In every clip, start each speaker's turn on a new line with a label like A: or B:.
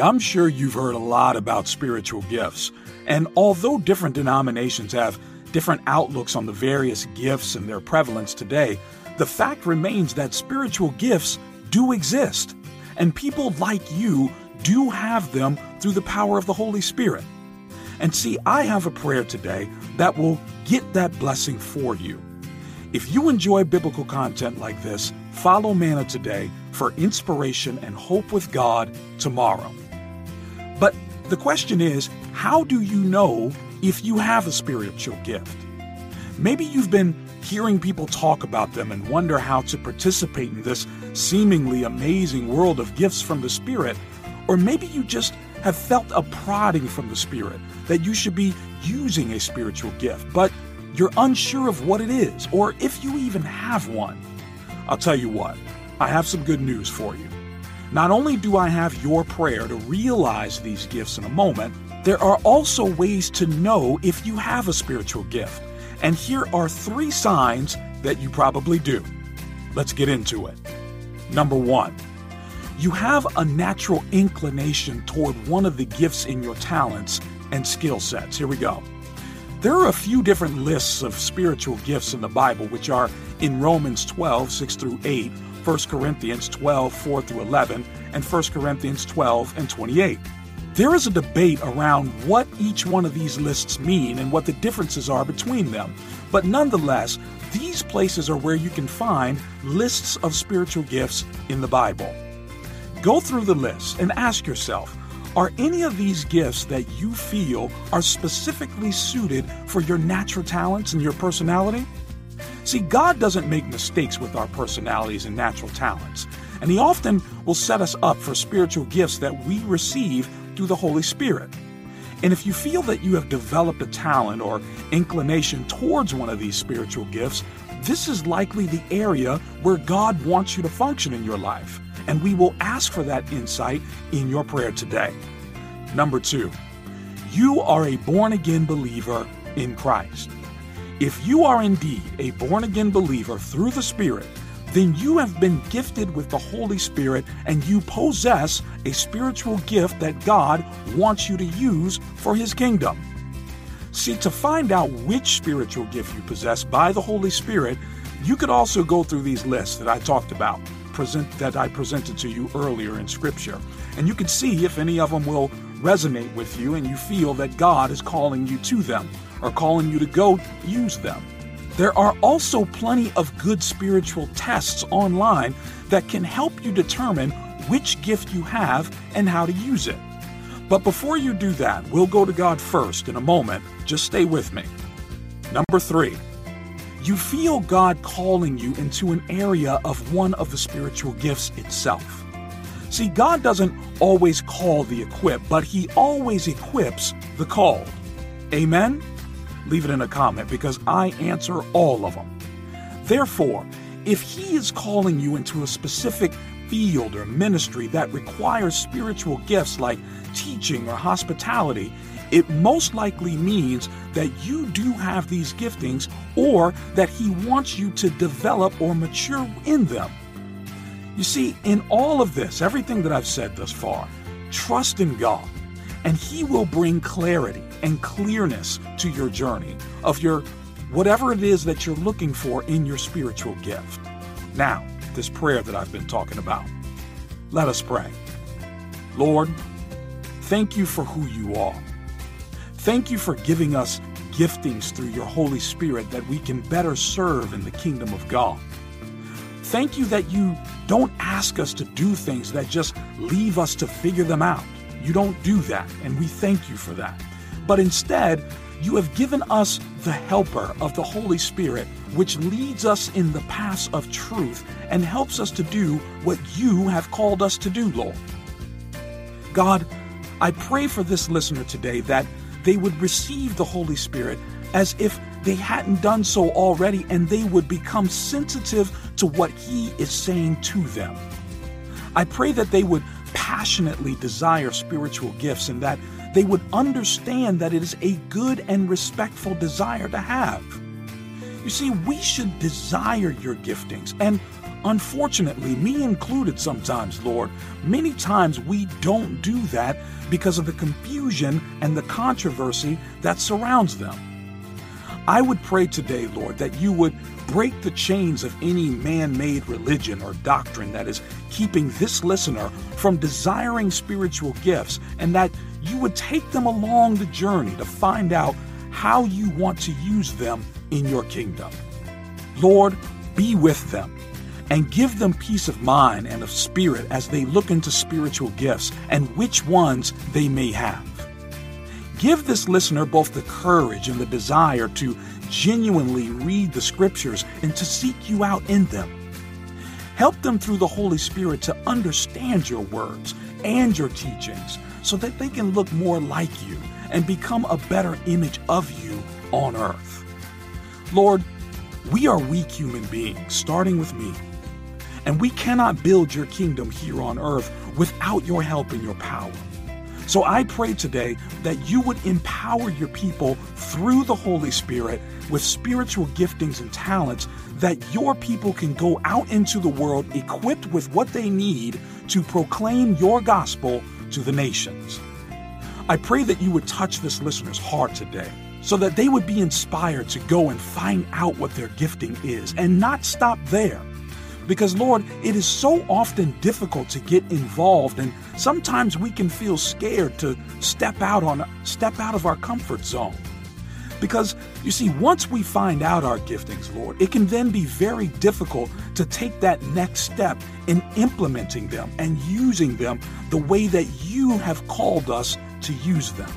A: I'm sure you've heard a lot about spiritual gifts. And although different denominations have different outlooks on the various gifts and their prevalence today, the fact remains that spiritual gifts do exist. And people like you do have them through the power of the Holy Spirit. And see, I have a prayer today that will get that blessing for you. If you enjoy biblical content like this, follow Manna today for inspiration and hope with God tomorrow. The question is how do you know if you have a spiritual gift? Maybe you've been hearing people talk about them and wonder how to participate in this seemingly amazing world of gifts from the Spirit. Or maybe you just have felt a prodding from the Spirit that you should be using a spiritual gift, but you're unsure of what it is or if you even have one. I'll tell you what, I have some good news for you. Not only do I have your prayer to realize these gifts in a moment, there are also ways to know if you have a spiritual gift. And here are three signs that you probably do. Let's get into it. Number one, you have a natural inclination toward one of the gifts in your talents and skill sets. Here we go. There are a few different lists of spiritual gifts in the Bible, which are in Romans 12, 6 through 8, 1 Corinthians 12, 4 through 11, and 1 Corinthians 12 and 28. There is a debate around what each one of these lists mean and what the differences are between them, but nonetheless, these places are where you can find lists of spiritual gifts in the Bible. Go through the list and ask yourself are any of these gifts that you feel are specifically suited for your natural talents and your personality? See, God doesn't make mistakes with our personalities and natural talents, and He often will set us up for spiritual gifts that we receive through the Holy Spirit. And if you feel that you have developed a talent or inclination towards one of these spiritual gifts, this is likely the area where God wants you to function in your life. And we will ask for that insight in your prayer today. Number two, you are a born again believer in Christ. If you are indeed a born again believer through the Spirit, then you have been gifted with the Holy Spirit and you possess a spiritual gift that God wants you to use for His kingdom. See, to find out which spiritual gift you possess by the Holy Spirit, you could also go through these lists that I talked about, present that I presented to you earlier in Scripture, and you can see if any of them will resonate with you and you feel that God is calling you to them or calling you to go use them. There are also plenty of good spiritual tests online that can help you determine which gift you have and how to use it. But before you do that, we'll go to God first in a moment. Just stay with me. Number three, you feel God calling you into an area of one of the spiritual gifts itself. See, God doesn't always call the equipped, but He always equips the called. Amen? leave it in a comment because I answer all of them. Therefore, if He is calling you into a specific field or ministry that requires spiritual gifts like teaching or hospitality, it most likely means that you do have these giftings or that He wants you to develop or mature in them. You see, in all of this, everything that I've said thus far, trust in God and He will bring clarity and clearness to your journey of your whatever it is that you're looking for in your spiritual gift. Now, this prayer that I've been talking about. Let us pray. Lord, thank you for who you are. Thank you for giving us giftings through your Holy Spirit that we can better serve in the kingdom of God. Thank you that you don't ask us to do things that just leave us to figure them out. You don't do that, and we thank you for that. But instead, you have given us the helper of the Holy Spirit, which leads us in the paths of truth and helps us to do what you have called us to do, Lord. God, I pray for this listener today that they would receive the Holy Spirit as if they hadn't done so already and they would become sensitive to what He is saying to them. I pray that they would passionately desire spiritual gifts and that they would understand that it is a good and respectful desire to have. You see, we should desire your giftings and unfortunately, me included sometimes, Lord, many times we don't do that because of the confusion and the controversy that surrounds them. I would pray today, Lord, that you would break the chains of any man made religion or doctrine that is keeping this listener from desiring spiritual gifts, and that you would take them along the journey to find out how you want to use them in your kingdom. Lord, be with them and give them peace of mind and of spirit as they look into spiritual gifts and which ones they may have. Give this listener both the courage and the desire to genuinely read the scriptures and to seek you out in them. Help them through the Holy Spirit to understand your words and your teachings so that they can look more like you and become a better image of you on earth. Lord, we are weak human beings, starting with me, and we cannot build your kingdom here on earth without your help and your power. So I pray today that you would empower your people through the Holy Spirit with spiritual giftings and talents that your people can go out into the world equipped with what they need to proclaim your gospel to the nations. I pray that you would touch this listener's heart today so that they would be inspired to go and find out what their gifting is and not stop there because, Lord, it is so often difficult to get involved, and sometimes we can feel scared to step out on step out of our comfort zone. Because you see, once we find out our giftings, Lord, it can then be very difficult to take that next step in implementing them and using them the way that you have called us to use them.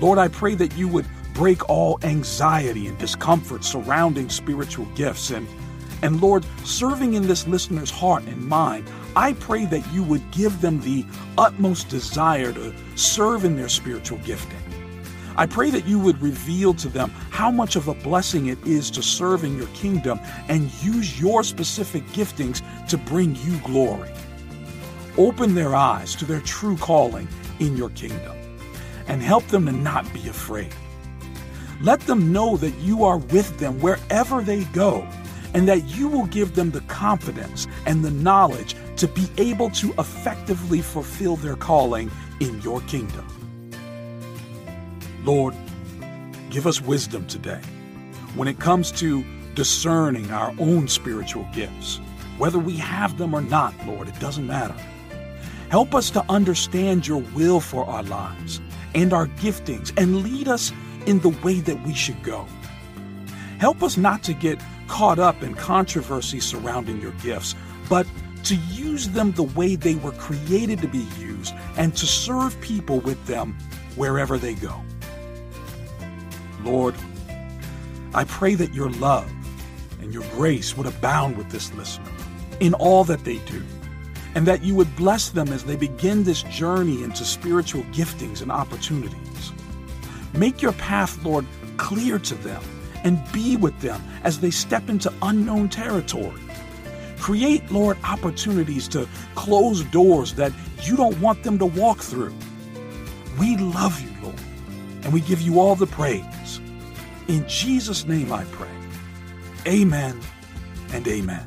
A: Lord, I pray that you would break all anxiety and discomfort surrounding spiritual gifts and and Lord, serving in this listener's heart and mind, I pray that you would give them the utmost desire to serve in their spiritual gifting. I pray that you would reveal to them how much of a blessing it is to serve in your kingdom and use your specific giftings to bring you glory. Open their eyes to their true calling in your kingdom and help them to not be afraid. Let them know that you are with them wherever they go and that you will give them the confidence and the knowledge to be able to effectively fulfill their calling in your kingdom. Lord, give us wisdom today when it comes to discerning our own spiritual gifts. Whether we have them or not, Lord, it doesn't matter. Help us to understand your will for our lives and our giftings and lead us in the way that we should go. Help us not to get caught up in controversy surrounding your gifts, but to use them the way they were created to be used and to serve people with them wherever they go. Lord, I pray that your love and your grace would abound with this listener in all that they do, and that you would bless them as they begin this journey into spiritual giftings and opportunities. Make your path, Lord, clear to them and be with them as they step into unknown territory. Create, Lord, opportunities to close doors that you don't want them to walk through. We love you, Lord, and we give you all the praise. In Jesus' name I pray. Amen and amen.